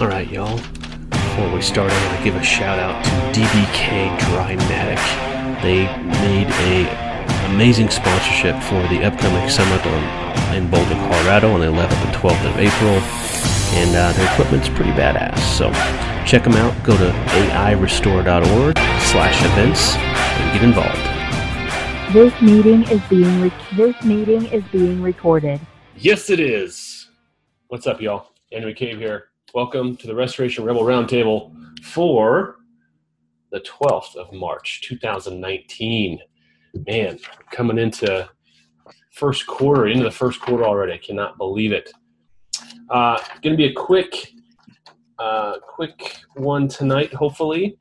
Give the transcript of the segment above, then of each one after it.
All right, y'all. Before we start, I want to give a shout out to DBK Drymatic. They made a amazing sponsorship for the upcoming summit on, in Boulder, Colorado on the 11th and 12th of April. And uh, their equipment's pretty badass. So check them out. Go to airestore.org slash events and get involved. This meeting is being re- this meeting is being recorded. Yes, it is. What's up, y'all? Andy McCabe here. Welcome to the Restoration Rebel Roundtable for the 12th of March, 2019. Man, coming into first quarter, into the first quarter already. I cannot believe it. Uh, going to be a quick, uh, quick one tonight, hopefully.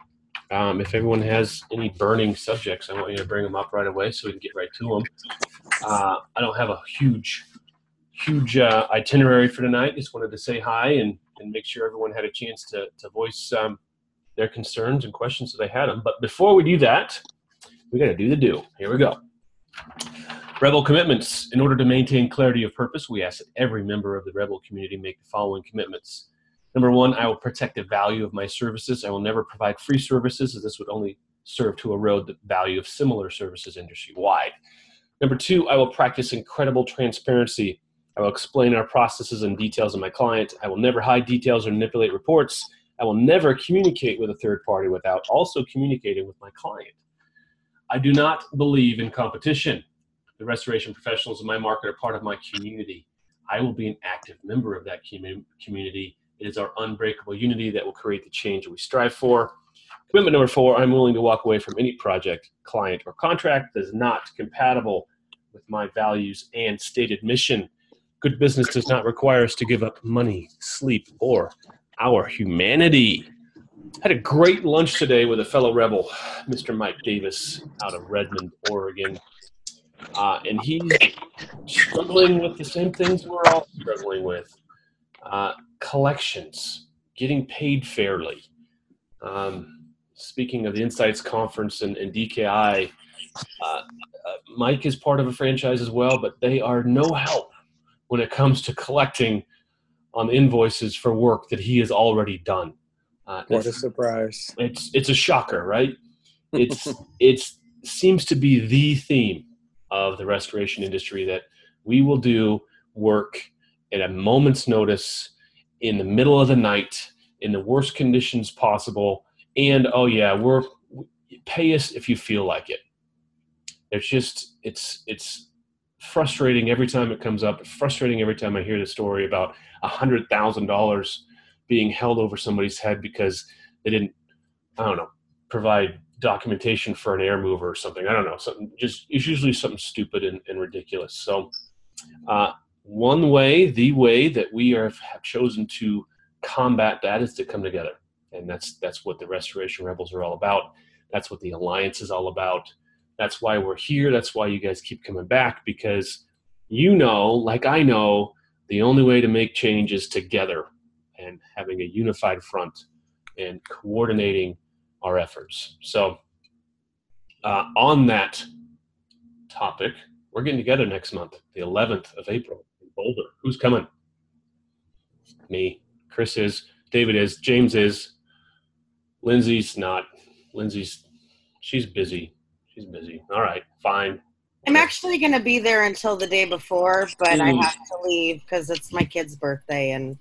Um, if everyone has any burning subjects, I want you to bring them up right away so we can get right to them. Uh, I don't have a huge, huge uh, itinerary for tonight. Just wanted to say hi and, and make sure everyone had a chance to, to voice um, their concerns and questions that they had them. But before we do that, we got to do the do. Here we go. Rebel commitments. In order to maintain clarity of purpose, we ask that every member of the Rebel community make the following commitments. Number one, I will protect the value of my services. I will never provide free services, as this would only serve to erode the value of similar services industry wide. Number two, I will practice incredible transparency. I will explain our processes and details of my client. I will never hide details or manipulate reports. I will never communicate with a third party without also communicating with my client. I do not believe in competition. The restoration professionals in my market are part of my community. I will be an active member of that community. It is our unbreakable unity that will create the change we strive for. Commitment number four I'm willing to walk away from any project, client, or contract that is not compatible with my values and stated mission. Good business does not require us to give up money, sleep, or our humanity. Had a great lunch today with a fellow rebel, Mr. Mike Davis, out of Redmond, Oregon. Uh, and he's struggling with the same things we're all struggling with uh, collections, getting paid fairly. Um, speaking of the Insights Conference and, and DKI, uh, uh, Mike is part of a franchise as well, but they are no help when it comes to collecting on invoices for work that he has already done. Uh, what a surprise! It's it's a shocker, right? It's it's seems to be the theme of the restoration industry that we will do work at a moment's notice in the middle of the night in the worst conditions possible and oh yeah we're pay us if you feel like it it's just it's it's frustrating every time it comes up frustrating every time i hear the story about a hundred thousand dollars being held over somebody's head because they didn't i don't know provide documentation for an air mover or something i don't know something just it's usually something stupid and, and ridiculous so uh, one way, the way that we are, have chosen to combat that is to come together. And that's that's what the Restoration Rebels are all about. That's what the Alliance is all about. That's why we're here. That's why you guys keep coming back because you know, like I know, the only way to make change is together and having a unified front and coordinating our efforts. So, uh, on that topic, we're getting together next month, the 11th of April. In Boulder. Who's coming? Me. Chris is. David is. James is. Lindsay's not. Lindsay's. She's busy. She's busy. All right. Fine. I'm actually going to be there until the day before, but Ooh. I have to leave because it's my kid's birthday and.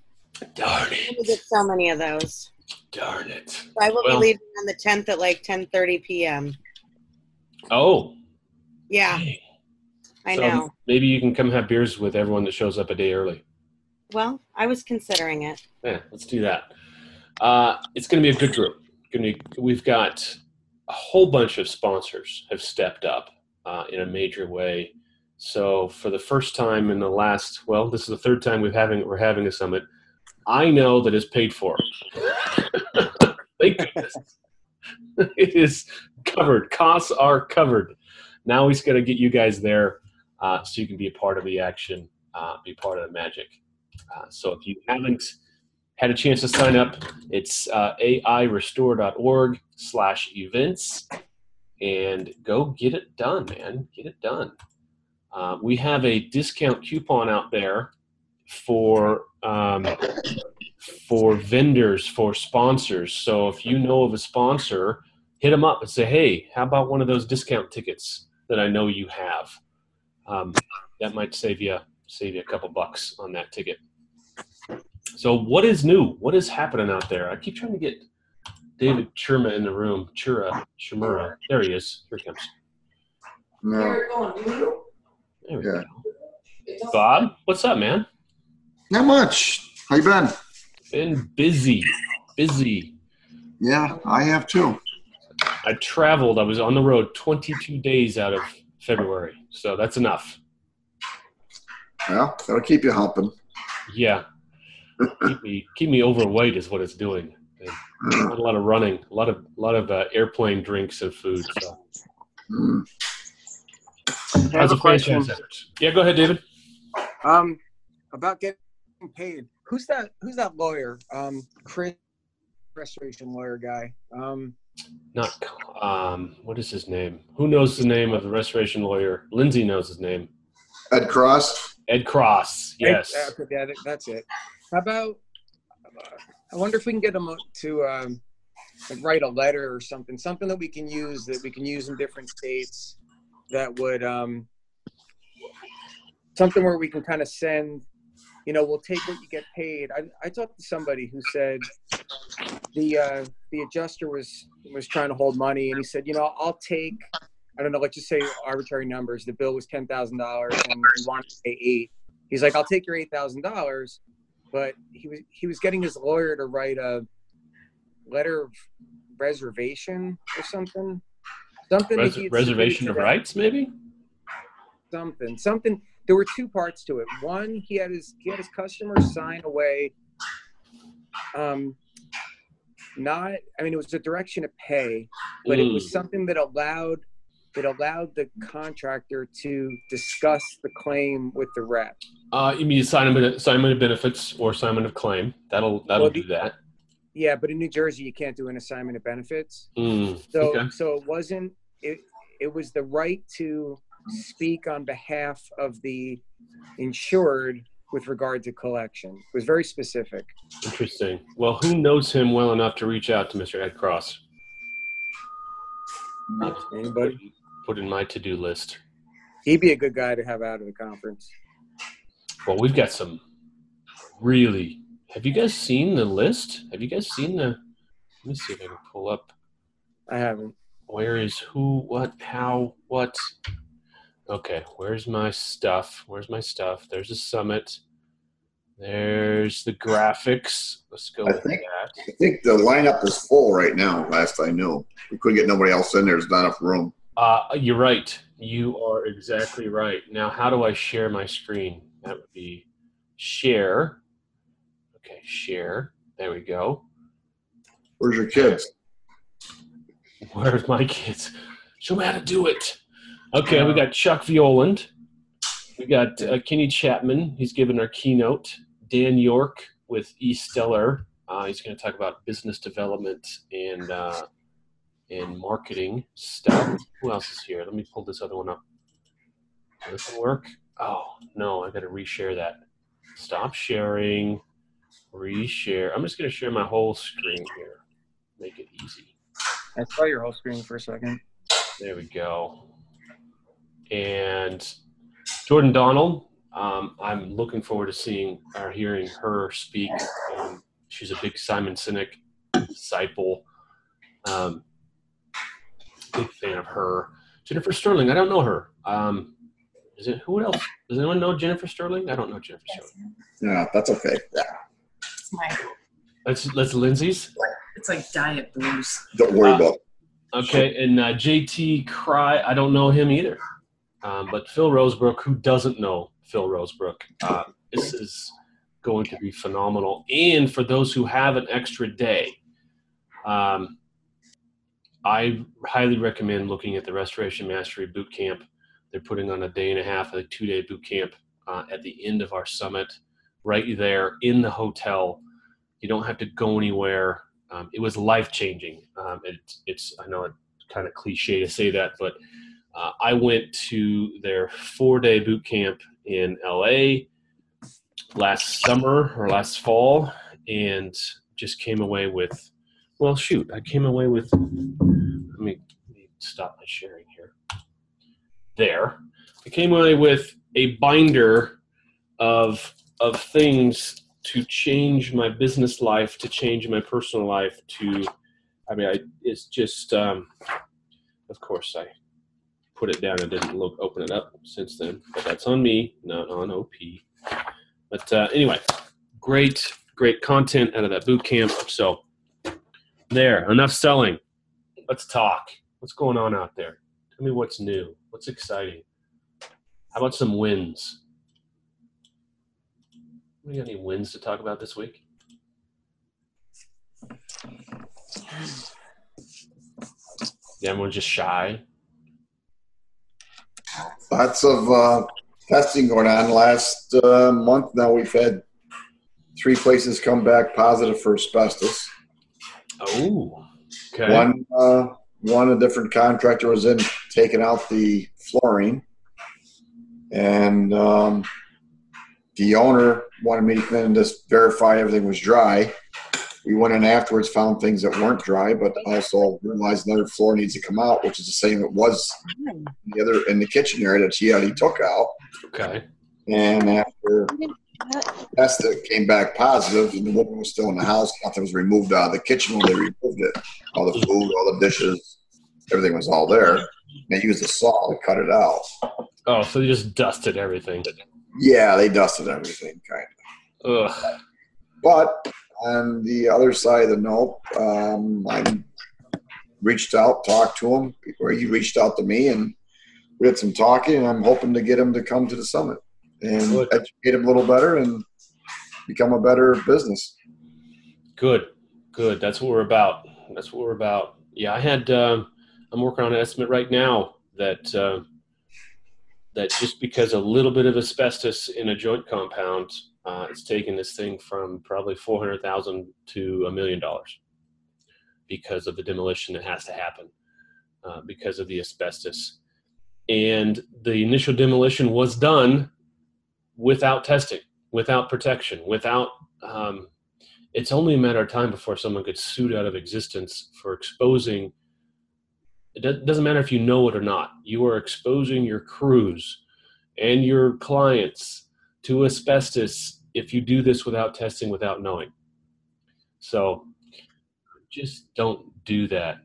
Darn it! get so many of those. Darn it! So I will well, be leaving on the 10th at like 10:30 p.m. Oh. Yeah. Dang. I so know. Maybe you can come have beers with everyone that shows up a day early. Well, I was considering it. Yeah, let's do that. Uh, it's going to be a good group. Be, we've got a whole bunch of sponsors have stepped up uh, in a major way. So for the first time in the last, well, this is the third time we've having we're having a summit. I know that it's paid for. Thank goodness. it is covered. Costs are covered. Now has got to get you guys there uh, so you can be a part of the action, uh, be part of the magic. Uh, so if you haven't had a chance to sign up, it's uh, airestore.org slash events and go get it done, man. Get it done. Uh, we have a discount coupon out there for um, for vendors, for sponsors. So if you know of a sponsor, hit them up and say, hey, how about one of those discount tickets that I know you have? Um, that might save you save you a couple bucks on that ticket. So what is new? What is happening out there? I keep trying to get David Churma in the room. Chura, Chimura. There he is. Here he comes. No. There we Yeah. go. Bob, what's up, man? Not much. How you been? Been busy, busy. Yeah, I have too. I traveled. I was on the road 22 days out of February, so that's enough. Well, that'll keep you humping. Yeah, keep me keep me overweight is what it's doing. And not a lot of running, a lot of a lot of uh, airplane drinks and food. So. Mm. I have a question. Yeah, go ahead, David. Um, about getting paid. Who's that? Who's that lawyer? Um, Chris, restoration lawyer guy. Um, Not um, what is his name? Who knows the name of the restoration lawyer? Lindsay knows his name. Ed Cross. Ed Cross. Yes. Ed- uh, yeah, that's it. How about? I wonder if we can get them to um, like write a letter or something, something that we can use that we can use in different states. That would um, something where we can kind of send. You know, we'll take what you get paid. I, I talked to somebody who said the uh, the adjuster was was trying to hold money, and he said, you know, I'll take. I don't know, let's just say arbitrary numbers. The bill was ten thousand dollars, and he wanted to pay eight. He's like, I'll take your eight thousand dollars, but he was he was getting his lawyer to write a letter of reservation or something, something. Res- reservation of rights, maybe. something something there were two parts to it one he had his he had his customers sign away um not i mean it was a direction to pay but it Mm. was something that allowed that allowed the contractor to discuss the claim with the rep Uh, you mean assignment, assignment of benefits or assignment of claim? That'll that'll Well, do that. yeah but in new jersey you can't do an assignment of benefits Mm, So okay. so it wasn't it it was the right to speak on behalf of the insured with regard to collection. It was very specific. Interesting. Well, who knows him well enough to reach out to Mr. Ed Cross? Anybody? Put in my to-do list. He'd be a good guy to have out of the conference. Well, we've got some really. Have you guys seen the list? Have you guys seen the? Let me see if I can pull up. I haven't. Where is who, what, how, what? Okay, where's my stuff? Where's my stuff? There's a summit. There's the graphics. Let's go I with think- that. I think the lineup is full right now. Last I knew, we couldn't get nobody else in there. There's not enough room. Uh, you're right. You are exactly right. Now, how do I share my screen? That would be share. Okay, share. There we go. Where's your kids? Where's my kids? Show me how to do it. Okay, we got Chuck Violand. We got uh, Kenny Chapman. He's giving our keynote. Dan York with E. Stellar. Uh, he's going to talk about business development and uh, and marketing stuff. Who else is here? Let me pull this other one up. Does this work? Oh no, I got to reshare that. Stop sharing. Reshare. I'm just going to share my whole screen here. Make it easy. I saw your whole screen for a second. There we go. And Jordan Donald, um, I'm looking forward to seeing or hearing her speak. Um, she's a big Simon Sinek disciple. Um, big fan of her. Jennifer Sterling, I don't know her. Um, is it who else? Does anyone know Jennifer Sterling? I don't know Jennifer Sterling. Yeah, that's okay. Yeah, It's my That's that's Lindsay's. it's like diet blues. don't worry Uh, about. It. Okay, and uh, JT Cry, I don't know him either. Um, but Phil Rosebrook, who doesn't know Phil Rosebrook, uh, this is going to be phenomenal. And for those who have an extra day, um, I highly recommend looking at the Restoration Mastery Boot Camp. They're putting on a day and a half, a two day boot camp uh, at the end of our summit, right there in the hotel. You don't have to go anywhere. Um, it was life changing. Um, it's, it's, I know it's kind of cliche to say that, but uh, I went to their four day boot camp in LA last summer or last fall, and just came away with, well, shoot, I came away with. Stop my sharing here. There, I came away with a binder of of things to change my business life, to change my personal life, to I mean, I, it's just, um, of course, I put it down and didn't look open it up since then, but that's on me, not on OP. But uh, anyway, great, great content out of that boot camp. So there, enough selling. Let's talk. What's going on out there? Tell me what's new. What's exciting? How about some wins? We got any wins to talk about this week? Everyone's just shy. Lots of uh, testing going on. Last uh, month now, we've had three places come back positive for asbestos. Oh, okay. One, uh, one a different contractor was in taking out the flooring, and um, the owner wanted me to come in and just verify everything was dry. We went in afterwards, found things that weren't dry, but also realized another floor needs to come out, which is the same it was in the other in the kitchen area that she already took out. Okay. And after test it came back positive, and the woman was still in the house. Nothing was removed out of the kitchen when they removed it. All the food, all the dishes, everything was all there. They used a saw to cut it out. Oh, so they just dusted everything. Yeah, they dusted everything, kind Ugh. of. But on the other side of the note, um, I reached out, talked to him, or he reached out to me, and we had some talking. And I'm hoping to get him to come to the summit and Good. educate them a little better and become a better business. Good. Good. That's what we're about. That's what we're about. Yeah, I had. Um, I'm working on an estimate right now that uh, that just because a little bit of asbestos in a joint compound, uh, it's taken this thing from probably four hundred thousand to a million dollars because of the demolition that has to happen uh, because of the asbestos. And the initial demolition was done without testing, without protection, without. Um, it's only a matter of time before someone gets sued out of existence for exposing. It doesn't matter if you know it or not. You are exposing your crews and your clients to asbestos if you do this without testing, without knowing. So just don't do that.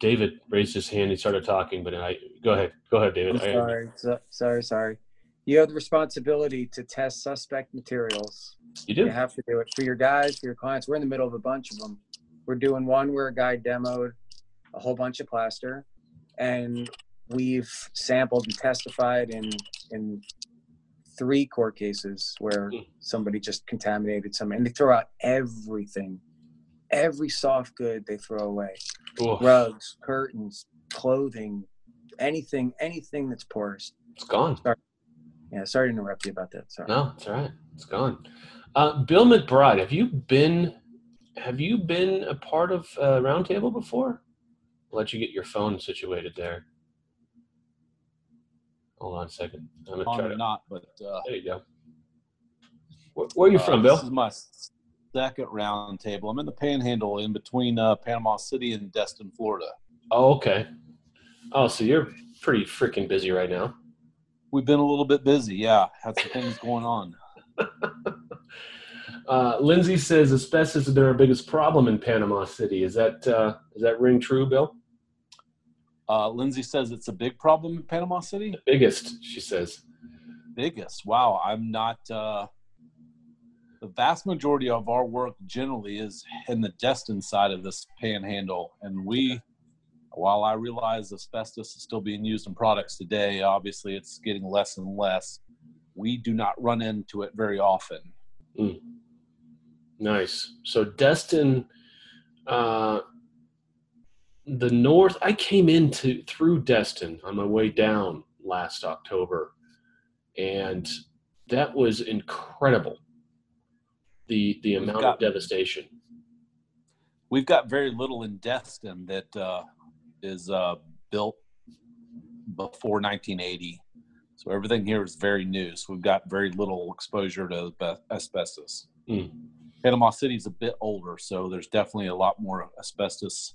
David raised his hand. He started talking, but I go ahead. Go ahead, David. I'm sorry, so, sorry, sorry. You have the responsibility to test suspect materials. you do. You have to do it for your guys, for your clients. We're in the middle of a bunch of them. We're doing one where a guy demoed a whole bunch of plaster, and we've sampled and testified in in three court cases where Hmm. somebody just contaminated some, and they throw out everything, every soft good they throw away, Oof, rugs, curtains, clothing, anything, anything that's porous. it's gone. Yeah, sorry to interrupt you about that. Sorry. No, it's all right. It's gone. Uh, Bill McBride, have you been have you been a part of uh, Roundtable before? I'll let you get your phone situated there. Hold on a second. I'm gonna try to. not, but uh, There you go. Where, where are you uh, from, Bill? This is my second round table. I'm in the Panhandle, in between uh, Panama City and Destin, Florida. Oh, okay. Oh, so you're pretty freaking busy right now. We've been a little bit busy. Yeah, had some things going on. Uh, Lindsay says asbestos has been our biggest problem in Panama City. Is that uh, is that ring true, Bill? Uh, Lindsay says it's a big problem in Panama City. The biggest, she says. Biggest. Wow, I'm not. Uh, the vast majority of our work generally is in the Destin side of this panhandle, and we. While I realize asbestos is still being used in products today, obviously it's getting less and less. We do not run into it very often. Nice. So Destin, uh, the north. I came into through Destin on my way down last October, and that was incredible. The the amount of devastation. we've got very little in Destin that uh, is uh, built before 1980. So everything here is very new. So we've got very little exposure to asbestos. Mm. Panama City's a bit older, so there's definitely a lot more asbestos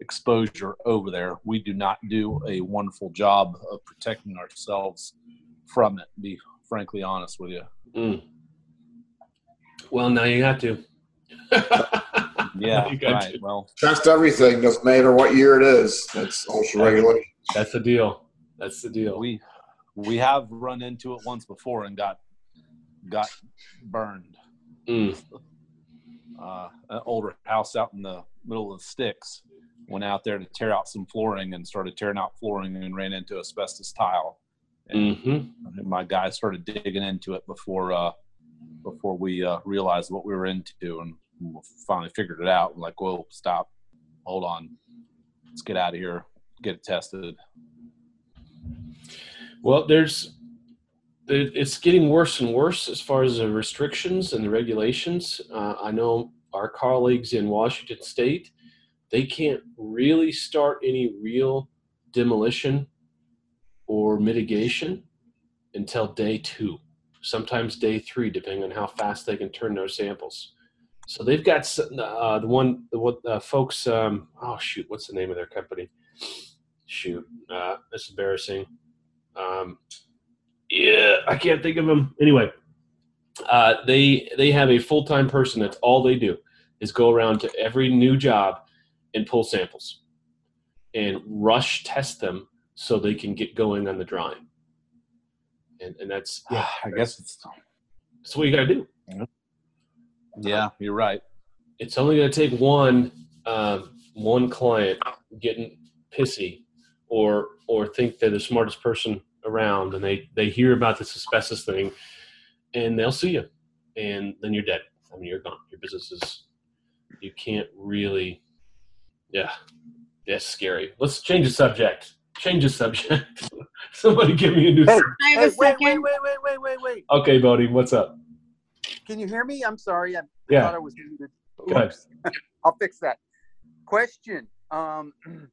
exposure over there. We do not do a wonderful job of protecting ourselves from it. Be frankly honest with you. Mm. Well, now you got to. yeah, right. To. Well, test everything, doesn't matter what year it is. That's OSHA regulation. That's the deal. That's the deal. We we have run into it once before and got got burned. Mm. Uh, an older house out in the middle of the sticks went out there to tear out some flooring and started tearing out flooring and ran into asbestos tile. And mm-hmm. my guy started digging into it before uh, before we uh, realized what we were into, and finally figured it out. Like, "Whoa, stop, hold on, let's get out of here, get it tested." Well, there's it's getting worse and worse as far as the restrictions and the regulations. Uh, I know our colleagues in Washington State they can't really start any real demolition or mitigation until day two, sometimes day three, depending on how fast they can turn their samples. So they've got uh, the one, the what uh, folks. Um, oh shoot, what's the name of their company? Shoot, uh, that's embarrassing. Um, yeah, I can't think of them. Anyway, uh, they they have a full time person. That's all they do is go around to every new job and pull samples and rush test them so they can get going on the drawing. And, and that's, yeah, I guess it's, that's what you got to do. Yeah, you're right. It's only going to take one, um, one client getting pissy or, or think they're the smartest person around and they, they hear about this asbestos thing and they'll see you and then you're dead. I mean, you're gone. Your business is, you can't really yeah. That's scary. Let's change the subject. Change the subject. Somebody give me a new. Hey, hey wait, wait, wait, wait, wait, wait, wait. Okay, Bodie, what's up? Can you hear me? I'm sorry. I yeah. thought I was muted. I'll fix that. Question. Um,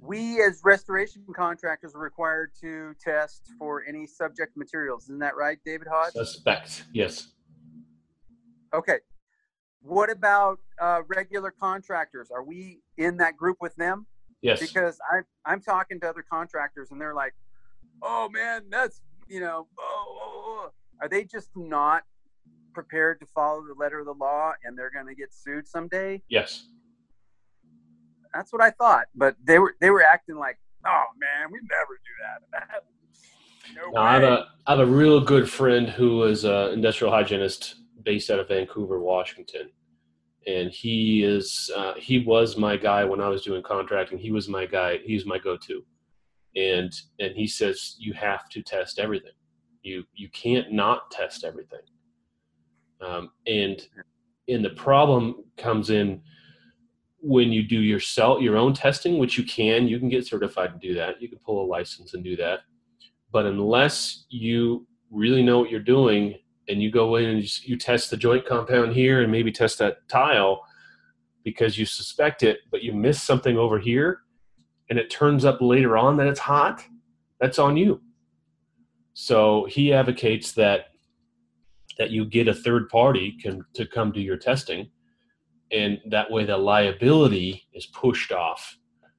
we as restoration contractors are required to test for any subject materials. Isn't that right, David Hodge? Suspect, yes. Okay. What about uh, regular contractors? Are we in that group with them? Yes. Because I I'm talking to other contractors and they're like, "Oh man, that's you know, oh, oh, oh. are they just not prepared to follow the letter of the law and they're going to get sued someday?" Yes. That's what I thought, but they were they were acting like, "Oh man, we never do that." No, no I have a I have a real good friend who was an industrial hygienist based out of Vancouver, Washington, and he is uh, he was my guy when I was doing contracting. He was my guy. He's my go-to, and and he says you have to test everything. You you can't not test everything. Um, and and the problem comes in when you do yourself your own testing, which you can. You can get certified to do that. You can pull a license and do that. But unless you really know what you're doing and you go in and you, you test the joint compound here and maybe test that tile because you suspect it, but you miss something over here and it turns up later on that it's hot, that's on you. So he advocates that that you get a third party can, to come do your testing, and that way the liability is pushed off.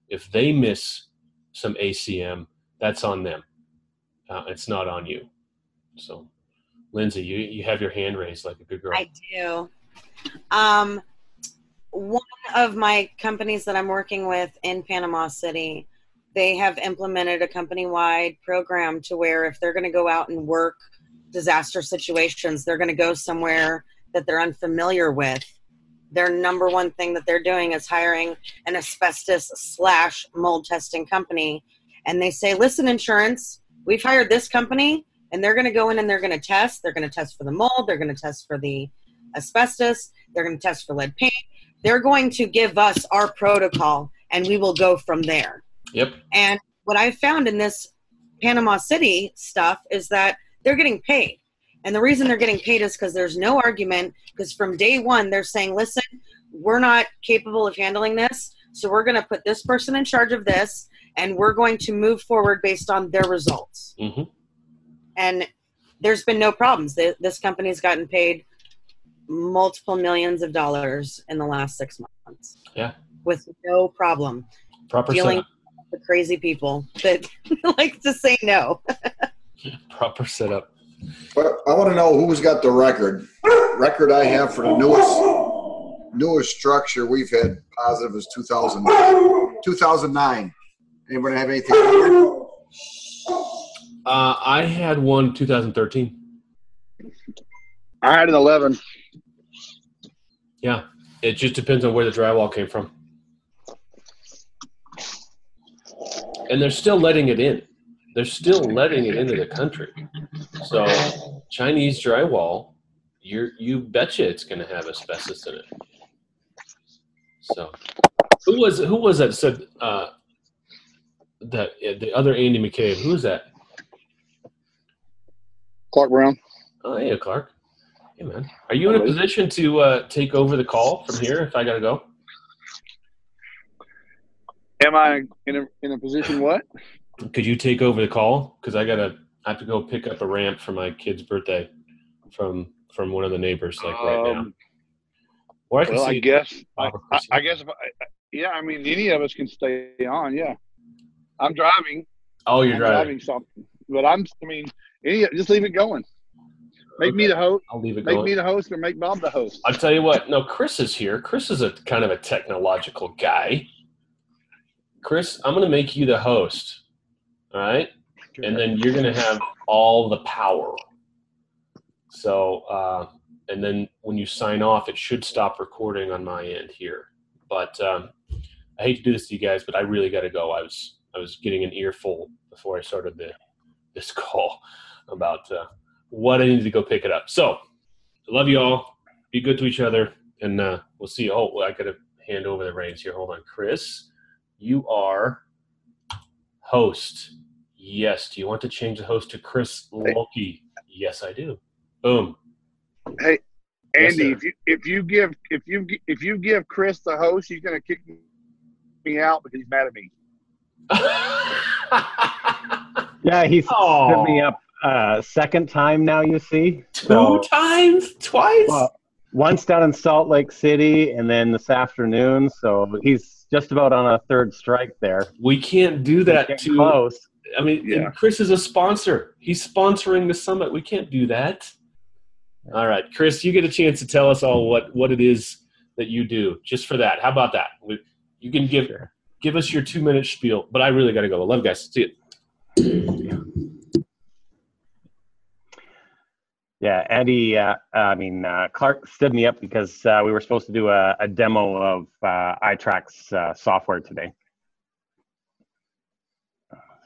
If they miss some ACM, that's on them. Uh, it's not on you. So Lindsay, you, you have your hand raised like a good girl. I do. Um, one of my companies that I'm working with in Panama City, they have implemented a company wide program to where if they're going to go out and work disaster situations, they're going to go somewhere that they're unfamiliar with. Their number one thing that they're doing is hiring an asbestos slash mold testing company. And they say, listen, insurance, we've hired this company and they're going to go in and they're going to test. They're going to test for the mold. They're going to test for the asbestos. They're going to test for lead paint. They're going to give us our protocol, and we will go from there. Yep. And what I found in this Panama City stuff is that they're getting paid. And the reason they're getting paid is because there's no argument, because from day one, they're saying, listen, we're not capable of handling this. So we're going to put this person in charge of this, and we're going to move forward based on their results. Mm-hmm and there's been no problems. This company's gotten paid multiple millions of dollars in the last six months. Yeah. With no problem Proper dealing with crazy people that like to say no. Proper setup. But I want to know who's got the record. Record I have for the newest newest structure we've had positive is 2000, 2009. Anybody have anything? Uh, I had one 2013. I had an 11. Yeah. It just depends on where the drywall came from. And they're still letting it in. They're still letting it into the country. So Chinese drywall, you're you betcha it's gonna have asbestos in it. So who was who was that said uh that the other Andy McCabe, who was that? Clark Brown. Oh yeah, Clark. Hey man. Are you in a position to uh take over the call from here if I gotta go? Am I in a, in a position what? Could you take over the call? Because I gotta, I have to go pick up a ramp for my kid's birthday from from one of the neighbors, like right now. Um, Or I Well, I guess. I, I, guess if I, yeah, I mean, any of us can stay on. Yeah. I'm driving. Oh, you're I'm driving. something. But I'm, I mean, any, just leave it going. Make me the host. I'll leave it Make going. me the host or make Bob the host. I'll tell you what. No, Chris is here. Chris is a kind of a technological guy. Chris, I'm going to make you the host. All right, and then you're going to have all the power. So, uh, and then when you sign off, it should stop recording on my end here. But um, I hate to do this to you guys, but I really got to go. I was I was getting an earful before I started the this call about uh, what I needed to go pick it up. So, I love you all. Be good to each other, and uh, we'll see. you. Oh, I got to hand over the reins here. Hold on, Chris. You are host. Yes. Do you want to change the host to Chris Loki? Yes, I do. Boom. Hey, Andy, sir. if you if you give if you if you give Chris the host, he's gonna kick me out because he's mad at me. Yeah, he's Aw. hit me up uh, second time now. You see, Two times, twice. Well, once down in Salt Lake City, and then this afternoon. So he's just about on a third strike there. we can't do that Getting to. close. I mean, Yeah. Chris is a sponsor. He's sponsoring the summit. We can't do that. All right, Chris, you get a chance to tell us all what what it is that you do. Just for that, how about that? We, you can give Sure. give us your two minute spiel. But I really got to go. I love you guys. See you. Yeah, Andy. Uh, I mean, uh, Clark stood me up because uh, we were supposed to do a, a demo of uh, iTrack's uh, software today.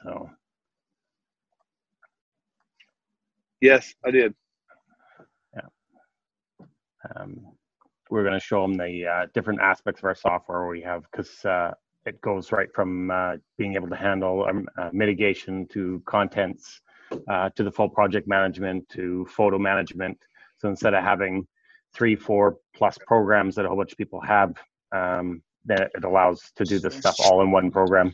So Yes, I did. um, we're going to show them the uh, different aspects of our software we have because uh, it goes right from uh, being able to handle um, uh, mitigation to contents uh, to the full project management to photo management. So instead of having three, four plus programs that a whole bunch of people have, um, then it allows to do this stuff all in one program.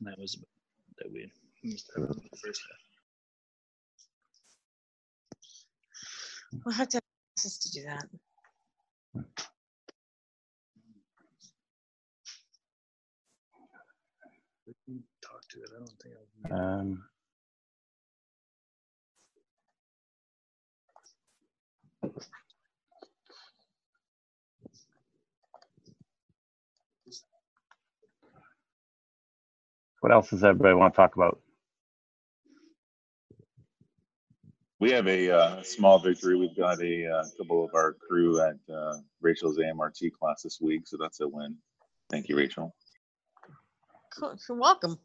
So, Tonight was that we We'll have to have access to do that. talk to it. I don't think I'll um, what else does everybody want to talk about? We have a uh, small victory. We've got a uh, couple of our crew at uh, Rachel's AMRT class this week, so that's a win. Thank you, Rachel. Cool. You're welcome.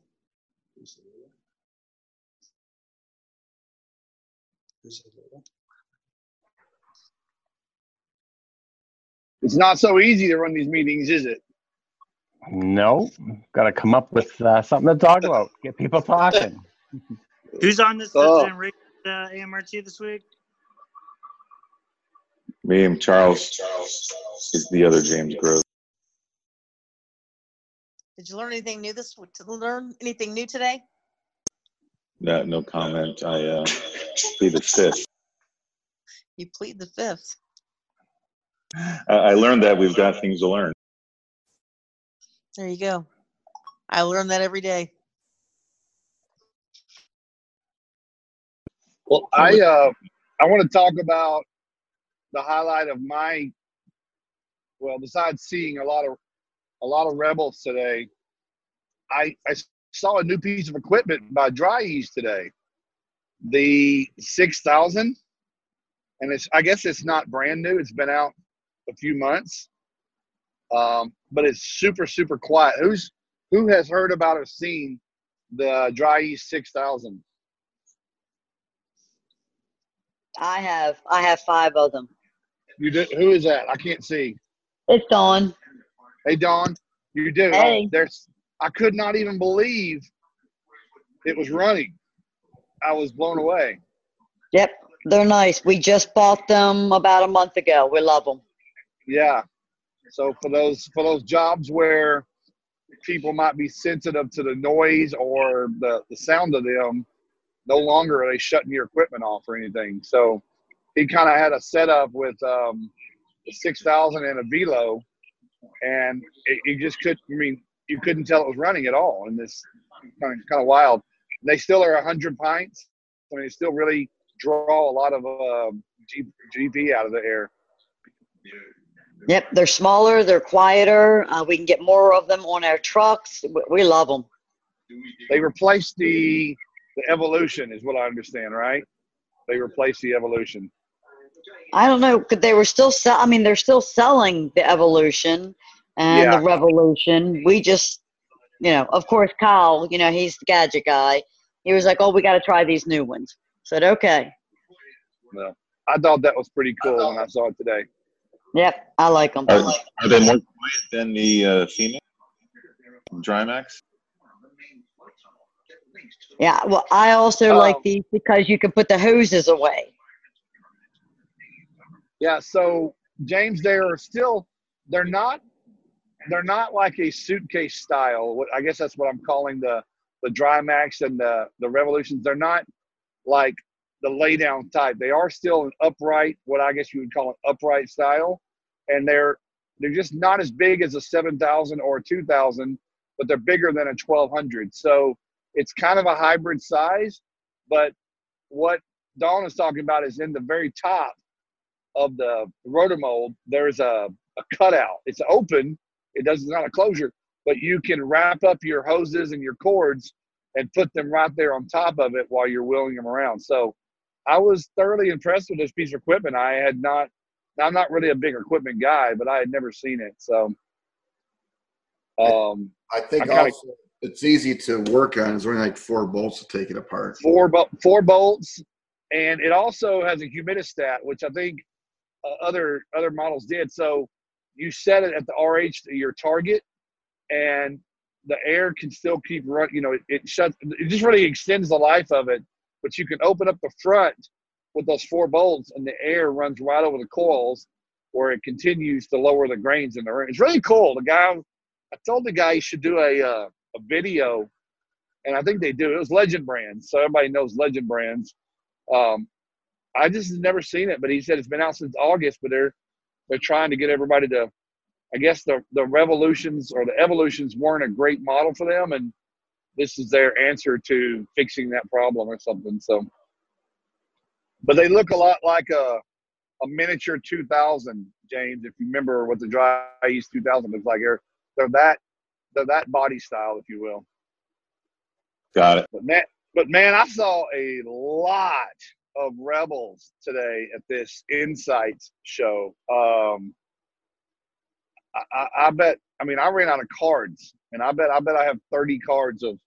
It's not so easy to run these meetings, is it? No, got to come up with uh, something to talk about. Get people talking. Who's on this Oh. uh, Rick, uh, AMRT this week? Me and Charles is the other James Grove. Did you learn anything new this to learn anything new today? No, no comment. I uh, plead the fifth. You plead the fifth. I, I learned that we've got things to learn. There you go. I learn that every day. Well, I uh, I want to talk about the highlight of my well, besides seeing a lot of a lot of rebels today, I I saw a new piece of equipment by Dri-Eaz today. The six thousand, and it's I guess it's not brand new. It's been out a few months, um, but it's super super quiet. Who's who has heard about or seen the Dri-Eaz six thousand? I have. I have five of them. You did. Who is that? I can't see. It's Dawn. Hey, Dawn. You do. Hey. There's. I could not even believe it was running. I was blown away. Yep, they're nice. We just bought them about a month ago. We love them. Yeah. So for those for those jobs where people might be sensitive to the noise or the, the sound of them, no longer are they shutting your equipment off or anything. So he kind of had a setup with um, the 6000 and a velo and it, you just could i mean you couldn't tell it was running at all and this kind of, kind of wild they still are 100 pints i mean they still really draw a lot of uh, gp out of the air Yep, they're smaller, they're quieter. Uh, we can get more of them on our trucks. We, we love them. they replaced the the evolution is what i understand right they replaced the evolution I don't know, 'cause they were still sell. I mean, they're still selling the Evolution and Yeah. the Revolution. We just, you know, of course, Kyle. You know, he's the gadget guy. He was like, "Oh, we got to try these new ones." said, "Okay." no i thought that was pretty cool when i saw it today Yep, I like them. Are, are they more quiet than the uh, Phoenix Drymax? Yeah. Well, I also Um, like these because you can put the hoses away. Yeah, so James, they are still they're not they're not like a suitcase style. I guess that's what I'm calling the the dry max and the the revolutions. They're not like the lay down type. They are still an upright, what I guess you would call an upright style, and they're they're just not as big as a seven thousand or a two thousand, but they're bigger than a twelve hundred. So it's kind of a hybrid size. But what Dawn is talking about is in the very top of the rotomold, there's a, a cutout. It's open. It does it's not a closure, but you can wrap up your hoses and your cords and put them right there on top of it while you're wheeling them around. So I was thoroughly impressed with this piece of equipment. I had not. I'm not really a big equipment guy, but I had never seen it. So um, I think kinda- also it's easy to work on. It's only like four bolts to take it apart. four bo- four bolts, and it also has a humidistat, which I think uh, other other models did. So you set it at the RH your target, and the air can still keep running. You know, it, it shuts. It just really extends the life of it. But you can open up the front with those four bolts, and the air runs right over the coils, where it continues to lower the grains in the ring. It's really cool. The guy, I told the guy he should do a uh, a video and I think they do. It was Legend Brands, so everybody knows Legend Brands. Um, I just have never seen it, but he said it's been out since August. But they're they're trying to get everybody to. I guess the the revolutions or the evolutions weren't a great model for them, and this is their answer to fixing that problem or something. So, but they look a lot like a a miniature 2000, James. If you remember what the Dry East 2000 looks like, they're they're that they're that body style, if you will. Got it. But man, but man, I saw a lot of rebels today at this Insights show. Um, I, I, I bet. I mean, I ran out of cards, and I bet. I bet I have thirty cards of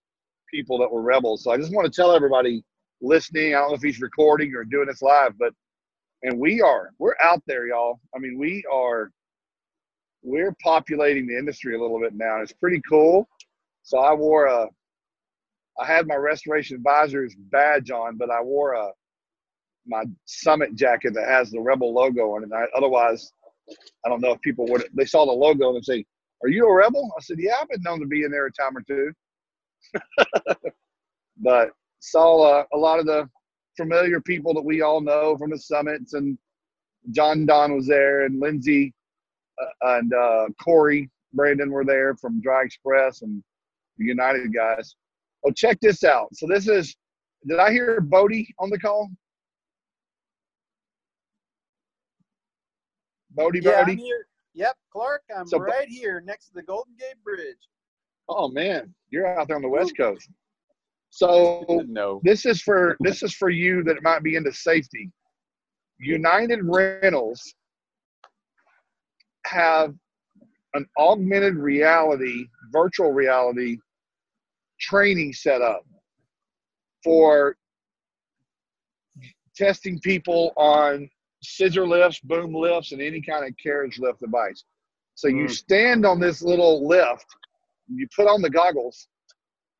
people that were rebels. So I just want to tell everybody listening. I don't know if he's recording or doing this live, but and we are we're out there, y'all. I mean, we are we're populating the industry a little bit now. It's pretty cool. So I wore a I had my restoration advisor's badge on, but I wore a my summit jacket that has the rebel logo on it. I, otherwise, I don't know if people would they saw the logo and say, "Are you a rebel?" I said, "Yeah, I've been known to be in there a time or two. but saw uh, a lot of the familiar people that we all know from the summits, and Jon-Don was there, and Lindsay uh, and uh, Corey Brandon were there from Dry Express and the United guys. Oh, check this out. So this is. Did I hear Bodie on the call? Bodie, Yeah, I'm Bodie. here. Yep, Clark, I'm So, right here next to the Golden Gate Bridge. Oh man, you're out there on the West Coast. So no. this is for this is for you that might be into safety. United Rentals have an augmented reality, virtual reality training set up for testing people on scissor lifts, boom lifts, and any kind of carriage lift device. So you Mm. stand on this little lift, you put on the goggles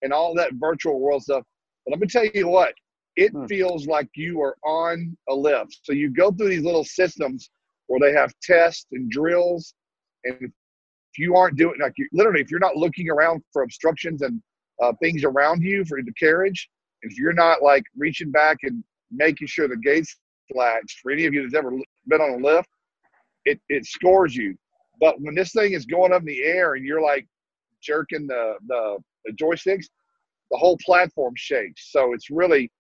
and all that virtual world stuff. But let me tell you what, it feels like you are on a lift. So you go through these little systems where they have tests and drills. And if you aren't doing like you literally, if you're not looking around for obstructions and uh, things around you for the carriage, if you're not like reaching back and making sure the gates latched for any of you that's ever been on a lift, it, it scores you. But when this thing is going up in the air and you're like jerking the, the, the joysticks, the whole platform shakes. So it's really,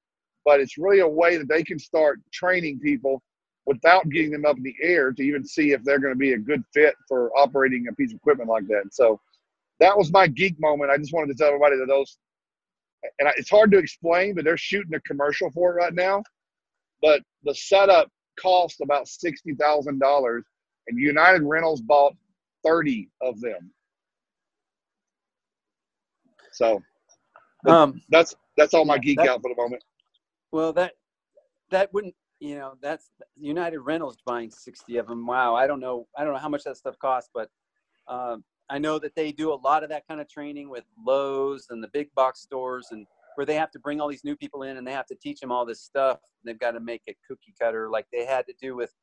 but it's really a way that they can start training people without getting them up in the air to even see if they're going to be a good fit for operating a piece of equipment like that. So that was my geek moment. I just wanted to tell everybody that those, and it's hard to explain, but they're shooting a commercial for it right now. But the setup cost about sixty thousand dollars, and United Rentals bought thirty of them. So Um, that's that's all my geek that- out for the moment. Well, that that wouldn't you know that's United Rentals buying sixty of them. Wow, I don't know. I don't know how much that stuff costs, but um, I know that they do a lot of that kind of training with Lowe's and the big box stores, and where they have to bring all these new people in and they have to teach them all this stuff. They've got to make it cookie cutter, like they had to do with.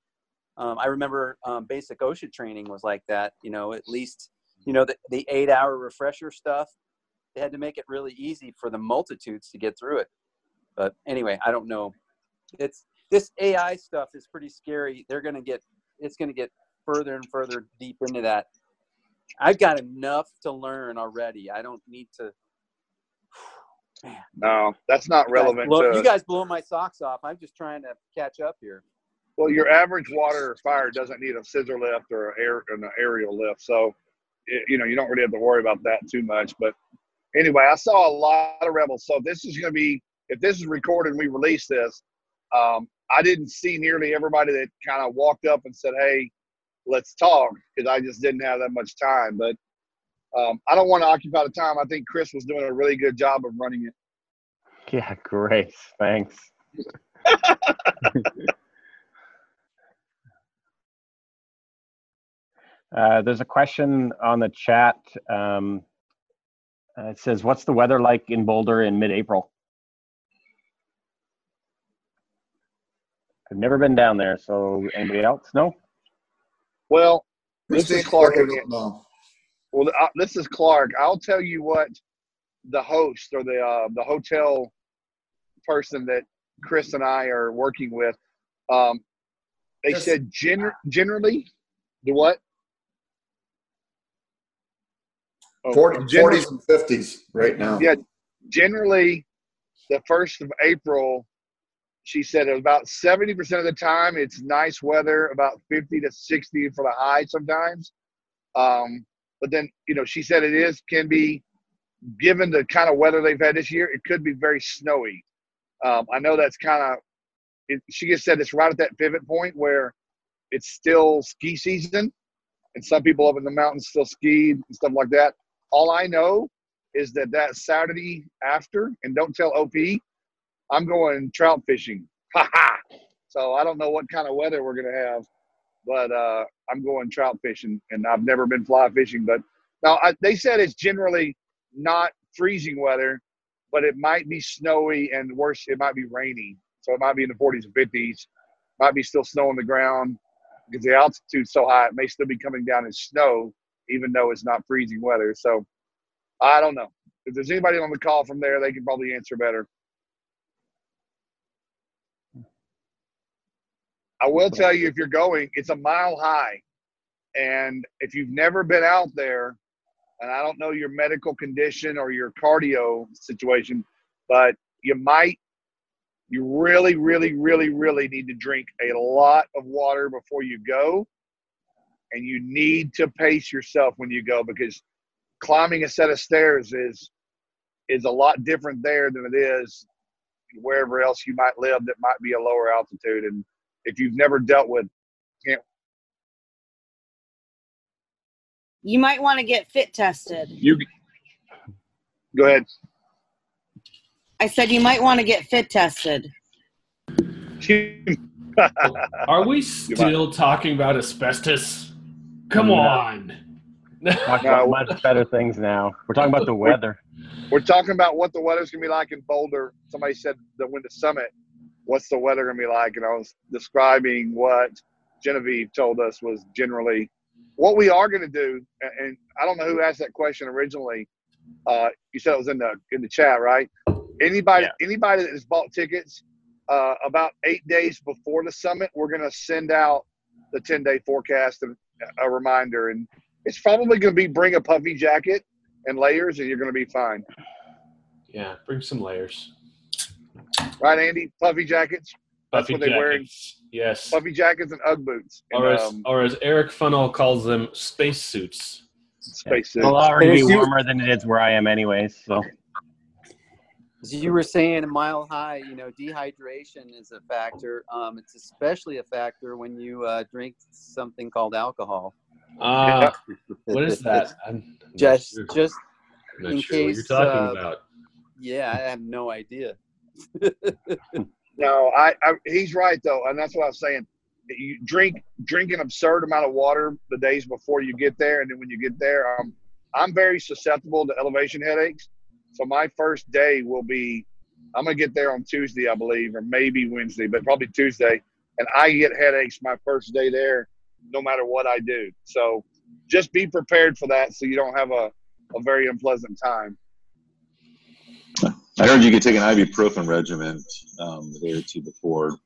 Um, I remember um, basic OSHA training was like that. You know, at least you know the, the eight hour refresher stuff. They had to make it really easy for the multitudes to get through it. But anyway, I don't know. It's this AI stuff is pretty scary. They're going to get it's going to get further and further deep into that. I've got enough to learn already. I don't need to. No, that's not You guys relevant. blow- to, you guys blow my socks off. I'm just trying to catch up here. Well, your average water fire doesn't need a scissor lift or an air an aerial lift, so it, you know you don't really have to worry about that too much. But anyway, I saw a lot of rebels. So this is going to be if this is recorded and we release this. Um, I didn't see nearly everybody that kind of walked up and said, "Hey, let's talk," because I just didn't have that much time. But um, I don't want to occupy the time. I think Chris was doing a really good job of running it. Yeah, great. Thanks. Uh, there's a question on the chat. Um, uh, it says, "What's the weather like in Boulder in mid-April?" I've never been down there, so anybody else? No. Well, this is Clark Clark, I again. don't know. Well, uh, this is Clark. I'll tell you what the host or the uh, the hotel person that Chris and I are working with. Um, they Yes. said gen- generally, the what? Oh, 40, 40s and 50s right now. Yeah, generally, the first of April, she said about seventy percent of the time it's nice weather, about fifty to sixty for the high sometimes. Um, but then you know she said it is can be given the kind of weather they've had this year, it could be very snowy. Um, I know that's kind of. It, she just said it's right at that pivot point where it's still ski season, and some people up in the mountains still skied and stuff like that. All I know is that that Saturday after, and don't tell OP, I'm going trout fishing. Ha ha! So I don't know what kind of weather we're gonna have, but uh, I'm going trout fishing, and I've never been fly fishing. But now I, they said it's generally not freezing weather, but it might be snowy and worse, it might be rainy. So it might be in the 40s and 50s. Might be still snow on the ground because the altitude's so high. It may still be coming down in snow, even though it's not freezing weather. So I don't know. If there's anybody on the call from there, they can probably answer better. I will tell you if you're going, it's a mile high. And if you've never been out there, and I don't know your medical condition or your cardio situation, but you might, you really, really, really, really need to drink a lot of water before you go and you need to pace yourself when you go because climbing a set of stairs is is a lot different there than it is wherever else you might live that might be a lower altitude. And if you've never dealt with, can't You might want to get fit tested. you go ahead. I said you might want to get fit tested. Are we still talking about asbestos? Come No. on. Talking about much better things now. We're talking about the weather. We're talking about what the weather's gonna be like in Boulder. Somebody said that when the summit, what's the weather gonna be like? And I was describing what Genevieve told us was generally what we are gonna do. and- And I don't know who asked that question originally. Uh, you said it was in the in the chat, right? Anybody anybody that has bought tickets uh, about eight days before the summit, we're gonna send out the ten day forecast and a reminder. And it's probably gonna be bring a puffy jacket and layers, and you're gonna be fine. Yeah, bring some layers. Right, Andy? Puffy jackets. That's Puffy what they wear. jackets. Yes. Puffy jackets and UGG boots. And, Or as, um, or as Eric Fennell calls them, space suits. Space suits. It'll already be warmer than it is where I am, anyways. So As you were saying, a mile high, you know, dehydration is a factor. Um, it's especially a factor when you uh, drink something called alcohol. Ah, what is that? I'm I'm just, sure. just I'm not in sure what case. you're talking uh, about. Yeah, I have no idea. No, I, I he's right though, and that's what I was saying. You drink drink an absurd amount of water the days before you get there, and then when you get there, um, I'm very susceptible to elevation headaches. So my first day will be, I'm gonna get there on Tuesday, I believe, or maybe Wednesday, but probably Tuesday, and I get headaches my first day there, no matter what I do. So just be prepared for that, so you don't have a, a very unpleasant time. I heard you could take an ibuprofen regimen um, a day or two before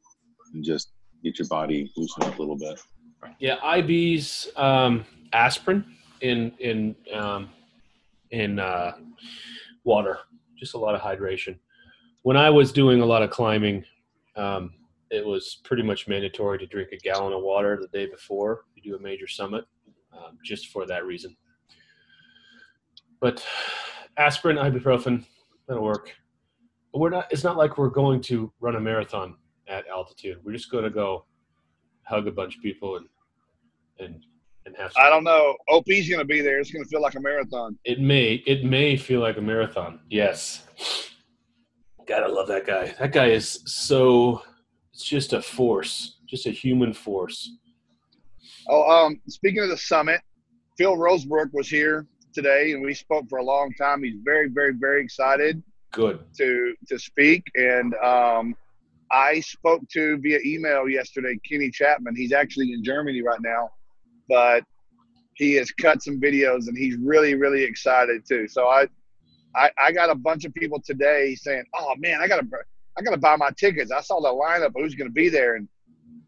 and just get your body loosened up a little bit. Yeah, IB's um, aspirin in in um, in uh, water. Just a lot of hydration. When I was doing a lot of climbing, um, it was pretty much mandatory to drink a gallon of water the day before you do a major summit, um, just for that reason. But aspirin, ibuprofen, that'll work. We're not. It's not like we're going to run a marathon at altitude. We're just going to go hug a bunch of people and and and have. Some I don't know. OP's gonna be there. It's gonna feel like a marathon. It may it may feel like a marathon. Yes. Gotta love that guy. That guy is so. It's just a force, just a human force. Oh, um, speaking of the summit, Phil Rosebrook was here today, and we spoke for a long time. He's very, very, very excited Good. to to speak, and um, I spoke to via email yesterday Kenny Chapman. He's actually in Germany right now, but he has cut some videos, and he's really, really excited too. So I, I, I got a bunch of people today saying, "Oh man, I gotta, I gotta buy my tickets." I saw the lineup who's gonna be there, and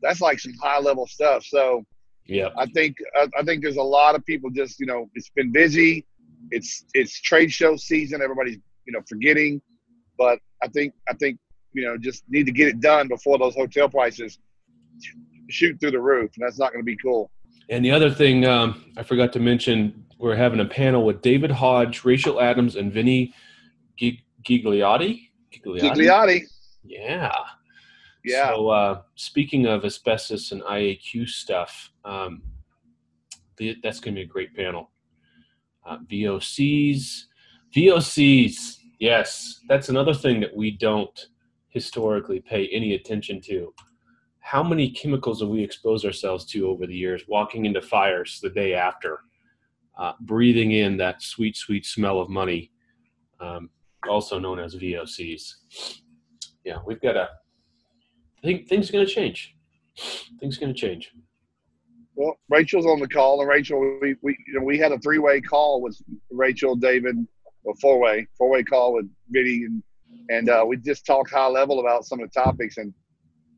that's like some high level stuff. So Yeah. I think I, I think there's a lot of people just you know it's been busy. It's it's trade show season. Everybody's you know forgetting, but I think I think you know just need to get it done before those hotel prices shoot through the roof, and that's not going to be cool. And the other thing um, I forgot to mention, we're having a panel with David Hodge, Rachel Adams, and Vinny Gig- Gigliotti. Gigliotti, Yeah. Yeah. So uh, speaking of asbestos and IAQ stuff, um, the, that's going to be a great panel. Uh, VOCs, VOCs. Yes, that's another thing that we don't historically pay any attention to. How many chemicals have we exposed ourselves to over the years? Walking into fires the day after, uh, breathing in that sweet, sweet smell of money, um, also known as VOCs. Yeah, we've got to I think things are going to change. Things are going to change. Well, Rachel's on the call, and Rachel, we, we you know we had a three way call with Rachel, David, a four way four way call with Vinny, and and uh, we just talked high level about some of the topics, and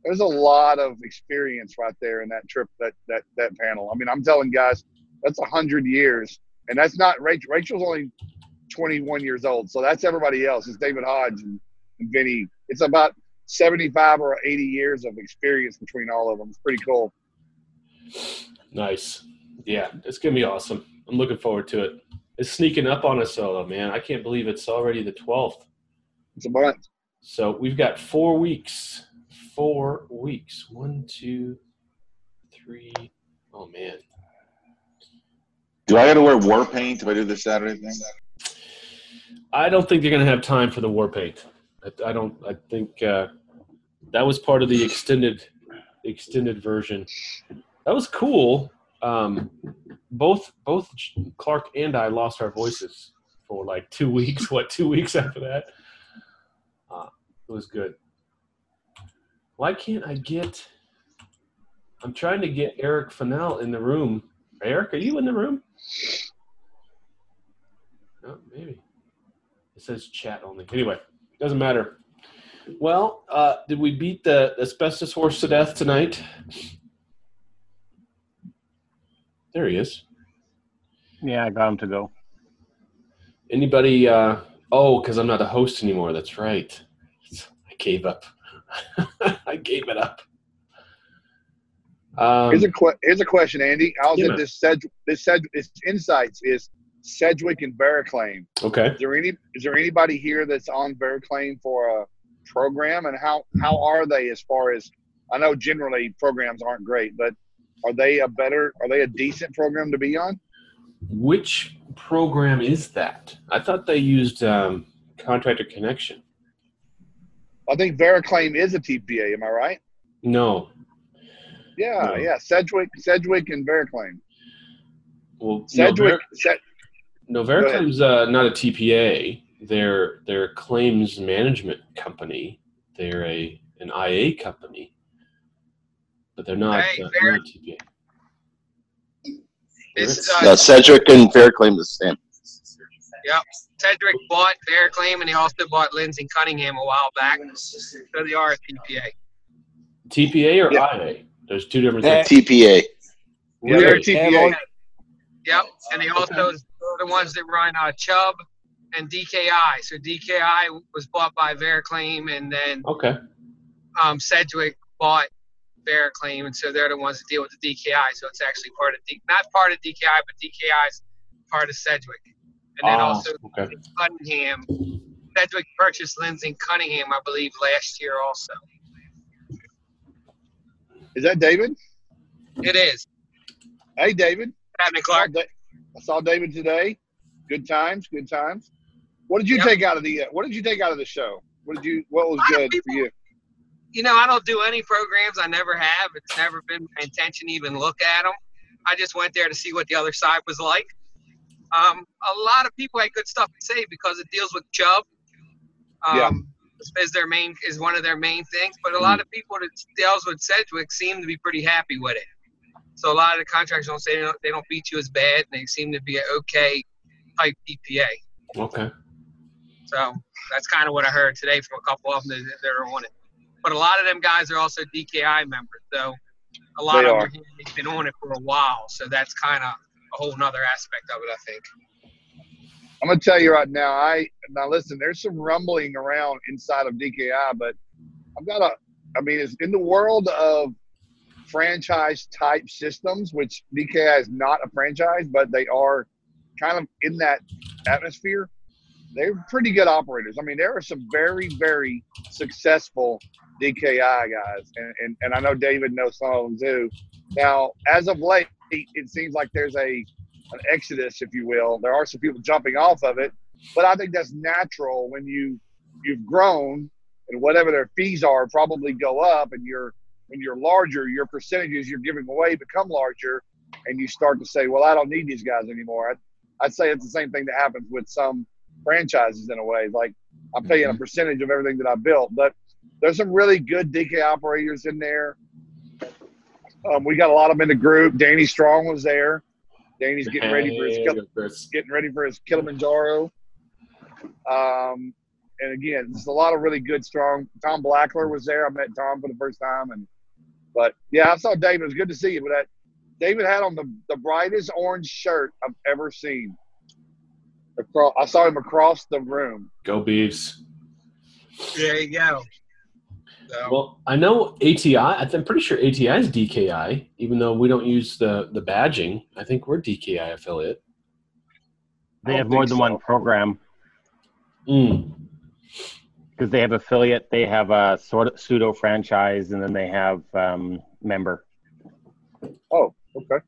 there's a lot of experience right there in that trip that that that panel. I mean, I'm telling guys, that's a hundred years, and that's not Rachel. Rachel's only 21 years old, so that's everybody else. It's David Hodge and, and Vinny. It's about 75 or 80 years of experience between all of them. It's pretty cool. Nice. Yeah, it's gonna be awesome. I'm looking forward to it. It's sneaking up on us, though, man. I can't believe it's already the 12th. It's a month. So we've got four weeks. Four weeks. One, two, three. Oh man. Do I got to wear war paint if I do this Saturday thing? I don't think they're going to have time for the war paint. I, I don't. I think uh, that was part of the extended extended version. That was cool. Um, both both Clark and I lost our voices for like two weeks. What two weeks after that? Uh, it was good. Why can't I get? I'm trying to get Eric Fennell in the room. Eric, are you in the room? Oh, maybe. It says chat only. Anyway, doesn't matter. Well, uh, did we beat the asbestos horse to death tonight? There he is. Yeah, I got him to go. Anybody? Uh, oh, because I'm not a host anymore. That's right. I gave up. I gave it up. Um, here's a que- here's a question, Andy. I was yeah, at this Sedg- this Sedg- this insights is Sedgwick and Vericlaim. Okay. Is there any is there anybody here that's on Vericlaim for a program, and how how are they as far as I know? Generally, programs aren't great, but are they a better? Are they a decent program to be on? Which program is that? I thought they used um, Contractor Connection. I think Vericlaim is a TPA. Am I right? No. Yeah, No. yeah. Sedgwick, Sedgwick, and Vericlaim. Well, Sedgwick. No, Sed- no Go ahead. Vericlaim's uh, not a TPA. They're they're a claims management company. They're a an IA company, but they're not, Hey, uh, Ver- not a TPA. This is Uh, uh, Sedgwick and Vericlaim the same. Yep. Sedgwick bought Vericlaim and he also bought Lindsay Cunningham a while back. So they are a TPA. TPA or IA? There's two different things. TPA. Yeah, they're TPA. Yep. And they also are the ones that run uh, Chubb and DKI. So DKI was bought by Vericlaim and then Okay. um, Sedgwick bought Vericlaim, and so they're the ones that deal with the DKI. So it's actually part of D- not part of DKI, but DKI is part of Sedgwick. And then Ah, also okay. Cunningham. Sedgwick purchased Lindsay Cunningham, I believe, last year also. Is that David? It is. Hey, David. Happening, Clark. I saw David today. Good times. Good times. What did you Yep. take out of the uh, What did you take out of the show? What did you What was good for you? You know, I don't do any programs. I never have. It's never been my intention to even look at them. I just went there to see what the other side was like. Um, a lot of people had good stuff to say because it deals with Chubb. Um, Yeah. Is their main is one of their main things, but a lot of people that deals with Sedgwick seem to be pretty happy with it. So a lot of the contractors don't say they don't, they don't beat you as bad, and they seem to be an okay type DPA. Okay. So that's kind of what I heard today from a couple of them that, that are on it. But a lot of them guys are also DKI members, so a lot They of are. them have been on it for a while. So that's kind of a whole nother aspect of it, I think. I'm gonna tell you right now. I now listen. There's some rumbling around inside of DKI, but I've got a. I mean, it's in the world of franchise type systems, which DKI is not a franchise, but they are kind of in that atmosphere. They're pretty good operators. I mean, there are some very, very successful DKI guys, and, and, and I know David knows some of them too. Now, as of late, it seems like there's a an exodus, if you will. There are some people jumping off of it, but I think that's natural when you you've grown and whatever their fees are probably go up, and you're when you're larger, your percentages you're giving away become larger, and you start to say, "Well, I don't need these guys anymore." I'd, I'd say it's the same thing that happens with some franchises in a way. Like I'm paying a mm-hmm. percentage of everything that I built, but there's some really good DK operators in there. Um, we got a lot of them in the group. Danny Strong was there. Danny's getting ready for his Hey, Kil- Chris. getting ready for his Kilimanjaro. Um, and again, there's a lot of really good, strong. Tom Blackler was there. I met Tom for the first time, and but yeah, I saw David. It was good to see you. But that David had on the the brightest orange shirt I've ever seen. Across, I saw him across the room. Go Beavs. There you go. So, Well, I know ATI. I'm pretty sure ATI is DKI, even though we don't use the the badging. I think we're DKI affiliate. They have more than one program. Mm. Because they have affiliate, they have a sort of pseudo franchise, and then they have um, member. Oh, okay.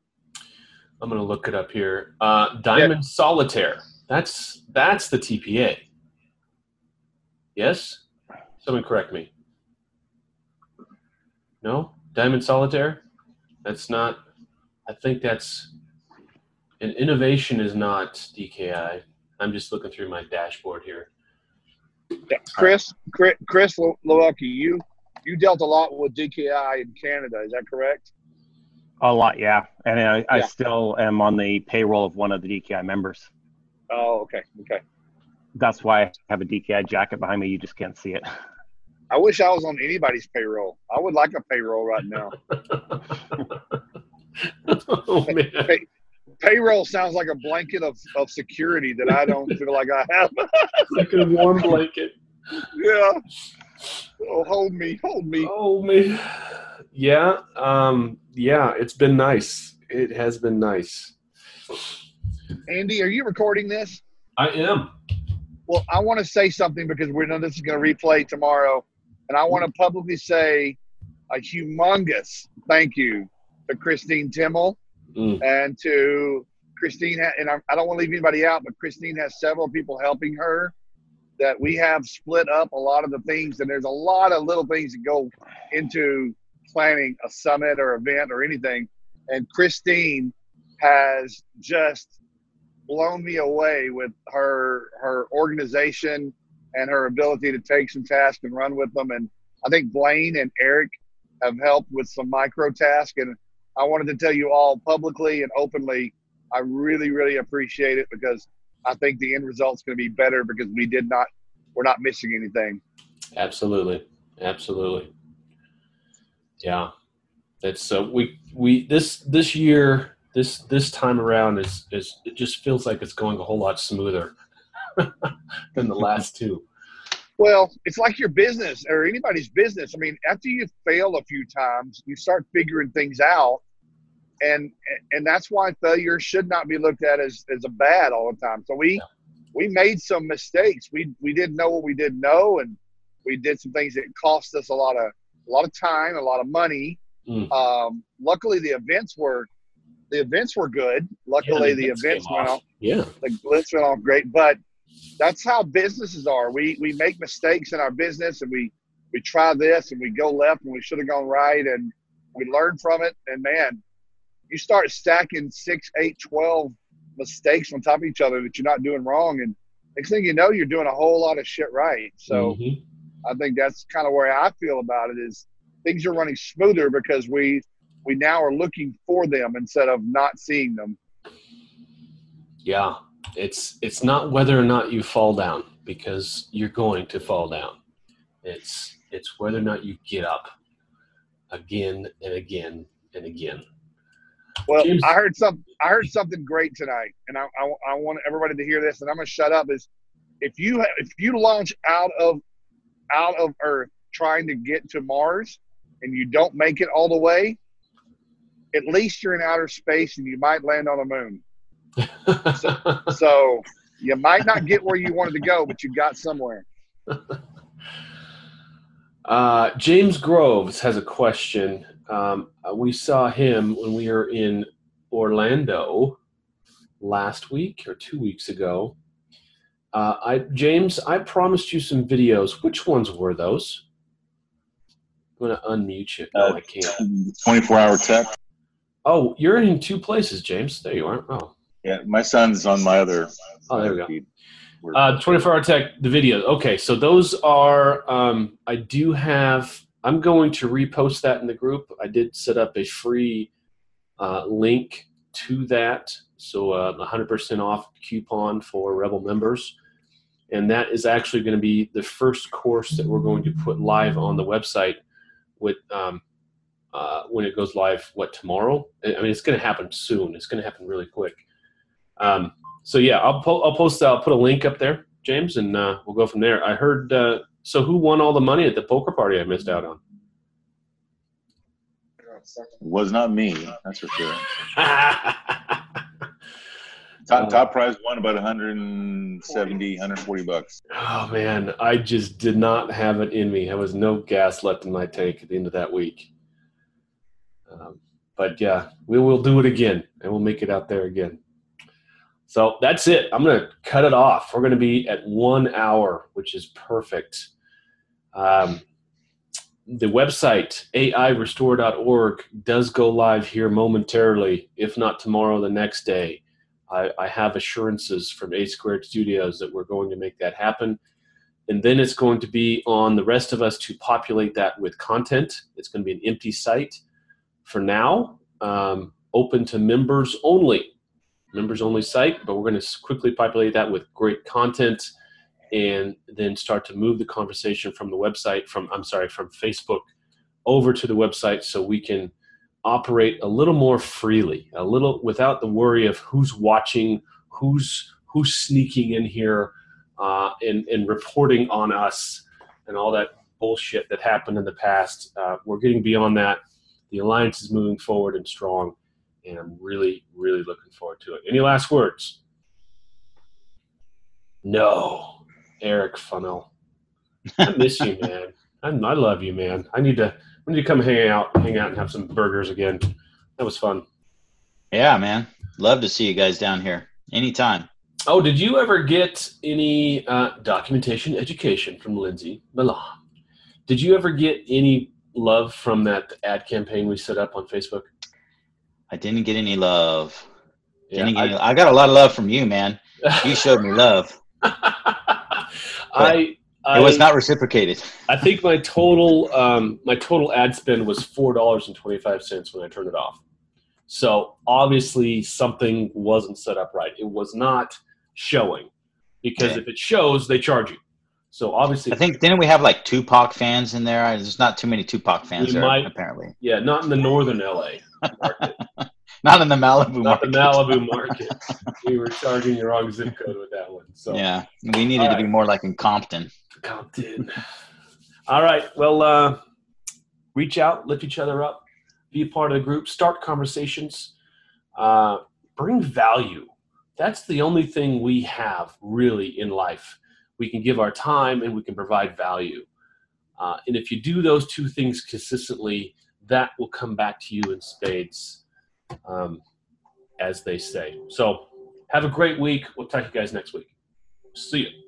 I'm gonna look it up here. Uh, Diamond Solitaire. That's that's the TPA. Yes. Someone correct me. No, Diamond Solitaire. That's not. I think that's. An innovation is not DKI. I'm just looking through my dashboard here. Yeah, Chris, Chris, Chris Lewicki, you you dealt a lot with DKI in Canada. Is that correct? A lot, yeah. And I, I still am on the payroll of one of the DKI members. Oh, okay, okay. That's why I have a DKI jacket behind me. You just can't see it. I wish I was on anybody's payroll. I would like a payroll right now. oh man. Pay, payroll sounds like a blanket of, of security that I don't feel like I have. like a warm blanket. yeah. Oh, hold me, hold me. Oh me. Yeah. Um. Yeah. It's been nice. It has been nice. Andy, are you recording this? I am. Well, I want to say something because we know this is going to replay tomorrow, and I want to publicly say a humongous thank you to Christine Timmel Mm. and to Christine. And I, I don't want to leave anybody out, but Christine has several people helping her. That we have split up a lot of the things, and there's a lot of little things that go into planning a summit or event or anything. And Christine has just blown me away with her her organization and her ability to take some tasks and run with them. And I think Blaine and Eric have helped with some micro tasks. And I wanted to tell you all publicly and openly, I really, really appreciate it because I think the end result's going to be better because we did not, we're not missing anything. Absolutely. Absolutely. Yeah. It's uh, we we this this year this this time around is is it just feels like it's going a whole lot smoother than the last two. Well, it's like your business or anybody's business. I mean, after you fail a few times, you start figuring things out, and and that's why failure should not be looked at as as a bad all the time. So we we made some mistakes. We we didn't know what we didn't know, and we did some things that cost us a lot of a lot of time, a lot of money. Mm. Um, luckily, the events were the events were good. Luckily, the events events went off. off Yeah. the glitz went off great. But that's how businesses are. We we make mistakes in our business and we we try this and we go left and we should have gone right and we learn from it. And man, you start stacking six, eight, twelve mistakes on top of each other that you're not doing wrong. And next thing you know, you're doing a whole lot of shit right. So Mhm. I think that's kind of where I feel about it is things are running smoother because we we now are looking for them instead of not seeing them. Yeah. It's it's not whether or not you fall down because you're going to fall down. It's it's whether or not you get up again and again and again. Well, James- I heard some. I heard something great tonight, and I, I, I want everybody to hear this. And I'm gonna shut up. Is if you if you launch out of out of Earth trying to get to Mars, and you don't make it all the way, at least you're in outer space, and you might land on the moon. So, so you might not get where you wanted to go, but you got somewhere. Uh, James Groves has a question. Um, uh, we saw him when we were in Orlando last week or two weeks ago. Uh, I James, I promised you some videos. Which ones were those? I'm gonna unmute you. No, I can't. 24 hour tech. Oh, you're in two places, James. There you are. Oh, Yeah, my son's on my other. Oh, there we go. feed. Uh, 24 hour tech, the videos. Okay, so those are, um, I do have, I'm going to repost that in the group. I did set up a free uh, link to that. So uh, 100% off coupon for Rebel members. and that is actually going to be the first course that we're going to put live on the website with um, uh, when it goes live. What tomorrow? I mean, it's going to happen soon. It's going to happen really quick. Um, so yeah, I'll po- I'll post I'll put a link up there, James, and uh, we'll go from there. I heard. Uh, so who won all the money at the poker party I missed out on? Was not me, that's for sure. top, top prize won about 170, 140 bucks. Oh man, I just did not have it in me. There was no gas left in my tank at the end of that week. Um, but yeah, we will do it again, and we'll make it out there again. So that's it. I'm going to cut it off. We're going to be at one hour, which is perfect. Um, the website, airestore.org, does go live here momentarily, if not tomorrow, the next day. I, I have assurances from A Squared Studios that we're going to make that happen. And then it's going to be on the rest of us to populate that with content. It's going to be an empty site for now, um, open to members only members only site, but we're going to quickly populate that with great content and then start to move the conversation from the website from I'm sorry, from Facebook over to the website so we can operate a little more freely, a little without the worry of who's watching, who's who's sneaking in here uh, and, and reporting on us and all that bullshit that happened in the past. Uh, we're getting beyond that. The alliance is moving forward and strong and I'm really, really looking forward to it. Any last words? No, Eric Fennell. I miss you, man. I, I love you, man. I need to. I need to come hang out, hang out, and have some burgers again. That was fun. Yeah, man. Love to see you guys down here anytime. Oh, did you ever get any uh, documentation education from Lindsay Milan? Did you ever get any love from that ad campaign we set up on Facebook? I didn't get any love. Didn't get I- any, I got a lot of love from you, man. You showed me love. I, I it was not reciprocated. I think my total um, my total ad spend was four dollars and twenty five cents when I turned it off. So obviously something wasn't set up right. It was not showing because Yeah. if it shows, they charge you. So obviously, I think didn't we have like Tupac fans in there? There's not too many Tupac fans there, might- apparently. yeah, not in the northern LA, Not in the Malibu not the market. Malibu market. we were charging the wrong zip code with that one. So yeah, we needed All to be more like in Compton. Compton. All right. Well, uh, reach out, lift each other up, be a part of the group, start conversations, uh, bring value. That's the only thing we have really in life. We can give our time and we can provide value. Uh, and if you do those two things consistently, that will come back to you in spades, um, as they say. So, have a great week. We'll talk to you guys next week. See you.